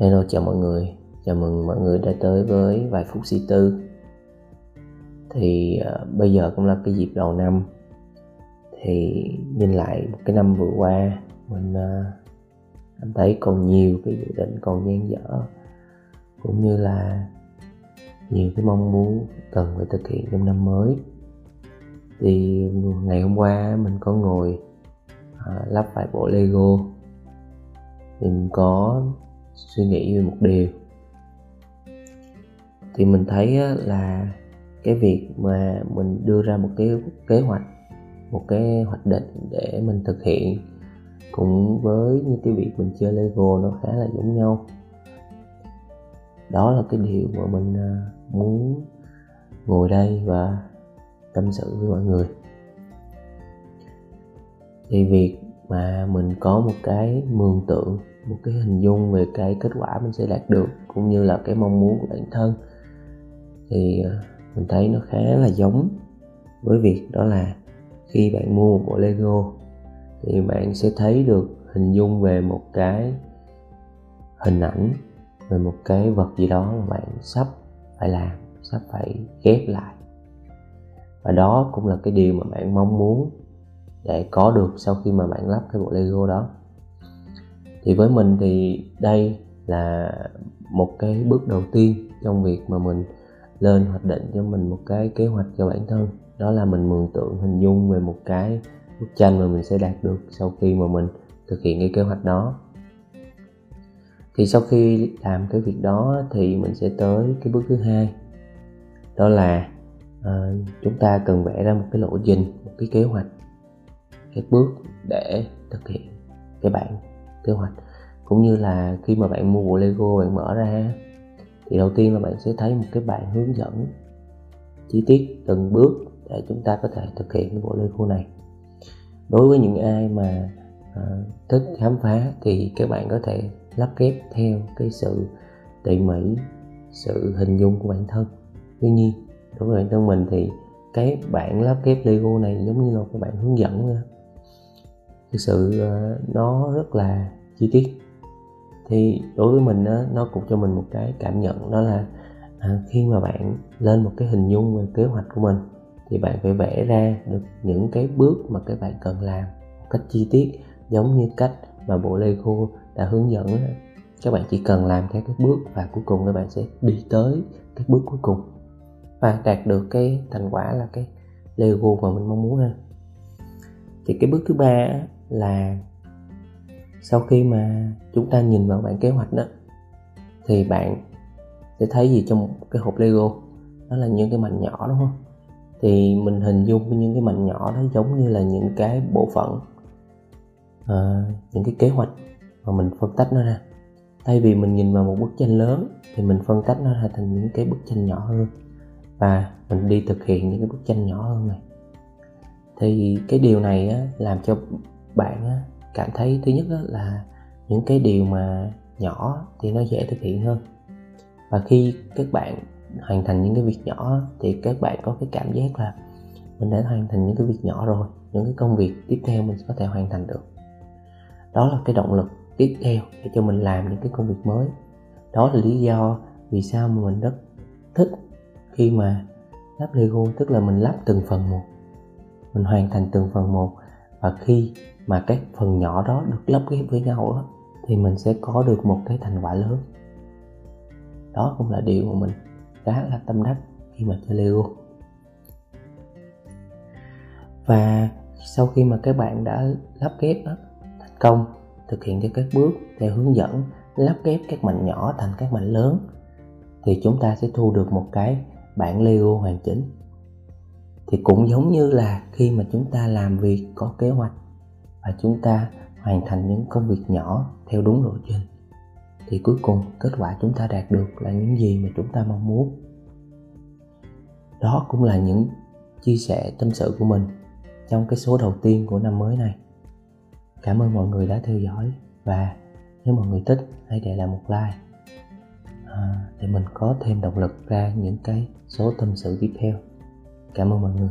Hello chào mọi người, chào mừng mọi người đã tới với vài phút suy tư. Thì uh, bây giờ cũng là cái dịp đầu năm. Thì nhìn lại một cái năm vừa qua Mình uh, thấy còn nhiều cái dự định còn dang dở Cũng như là nhiều cái mong muốn cần phải thực hiện trong năm mới. Thì ngày hôm qua mình có ngồi uh, lắp vài bộ Lego. Mình có suy nghĩ về một điều. Thì mình thấy là cái việc mà mình đưa ra một cái kế hoạch, một cái hoạch định để mình thực hiện cũng với như cái việc mình chơi lego nó khá là giống nhau. Đó là cái điều mà mình à, muốn ngồi đây và tâm sự với mọi người. Thì việc mà mình có một cái mường tượng, một cái hình dung về cái kết quả mình sẽ đạt được, cũng như là cái mong muốn của bản thân. Thì ờ, mình thấy nó khá là giống với việc đó là khi bạn mua một bộ lego, thì bạn sẽ thấy được hình dung về một cái hình ảnh, về một cái vật gì đó mà bạn sắp phải làm, sắp phải ghép lại. Và đó cũng là cái điều mà bạn mong muốn để có được sau khi mà bạn lắp cái bộ lego đó. Thì với mình thì đây là một cái bước đầu tiên trong việc mà mình lên hoạch định cho mình một cái kế hoạch cho bản thân. Đó là mình mường tượng hình dung về một cái bức tranh mà mình sẽ đạt được sau khi mà mình thực hiện cái kế hoạch đó. Thì sau khi làm cái việc đó thì mình sẽ tới cái bước thứ hai. Đó là uh, chúng ta cần vẽ ra một cái lộ trình một cái kế hoạch các bước để thực hiện cái bản kế hoạch. Cũng như là khi mà bạn mua bộ lego bạn mở ra thì đầu tiên là bạn sẽ thấy một cái bản hướng dẫn chi tiết từng bước để chúng ta có thể thực hiện cái bộ lego này. Đối với những ai mà à, thích khám phá thì các bạn có thể lắp ghép theo cái sự tỉ mỉ sự hình dung của bản thân. Tuy nhiên đối với bản thân mình thì cái bản lắp ghép lego này giống như là một cái bản hướng dẫn nữa thực sự ờ, nó rất là chi tiết. Thì đối với mình đó, nó cũng cho mình một cái cảm nhận đó là à, khi mà bạn lên một cái hình dung về kế hoạch của mình thì bạn phải vẽ ra được những cái bước mà các bạn cần làm một cách chi tiết giống như cách mà bộ Lego đã hướng dẫn các bạn chỉ cần làm theo cái bước và cuối cùng các bạn sẽ đi tới cái bước cuối cùng và đạt được cái thành quả là cái Lego mà mình mong muốn ha. Thì cái bước thứ ba là sau khi mà chúng ta nhìn vào bản kế hoạch đó thì bạn sẽ thấy gì trong cái hộp lego? Đó là những cái mảnh nhỏ đúng không? Thì mình hình dung những cái mảnh nhỏ đó giống như là những cái bộ phận uh, những cái kế hoạch mà mình phân tách nó ra. Thay vì mình nhìn vào một bức tranh lớn thì mình phân tách nó ra thành những cái bức tranh nhỏ hơn và mình đi thực hiện những cái bức tranh nhỏ hơn này. Thì cái điều này á, làm cho bạn cảm thấy thứ nhất là những cái điều mà nhỏ thì nó dễ thực hiện hơn. Và khi các bạn hoàn thành những cái việc nhỏ thì các bạn có cái cảm giác là mình đã hoàn thành những cái việc nhỏ rồi, những cái công việc tiếp theo mình có thể hoàn thành được. Đó là cái động lực tiếp theo để cho mình làm những cái công việc mới. Đó là lý do vì sao mà mình rất thích khi mà lắp lego, tức là mình lắp từng phần một, mình hoàn thành từng phần một. Và khi mà các phần nhỏ đó được lắp ghép với nhau đó, thì mình sẽ có được một cái thành quả lớn. Đó cũng là điều mà mình khá là tâm đắc khi mà chơi lego. Và sau khi mà các bạn đã lắp ghép đó, thành công thực hiện theo các bước theo hướng dẫn lắp ghép các mảnh nhỏ thành các mảnh lớn thì chúng ta sẽ thu được một cái bản lego hoàn chỉnh. Thì cũng giống như là khi mà chúng ta làm việc có kế hoạch và chúng ta hoàn thành những công việc nhỏ theo đúng lộ trình. Thì cuối cùng kết quả chúng ta đạt được là những gì mà chúng ta mong muốn. Đó cũng là những chia sẻ tâm sự của mình trong cái số đầu tiên của năm mới này. Cảm ơn mọi người đã theo dõi và nếu mọi người thích hãy để lại một like à, để mình có thêm động lực ra những cái số tâm sự tiếp theo. Cảm ơn mọi người.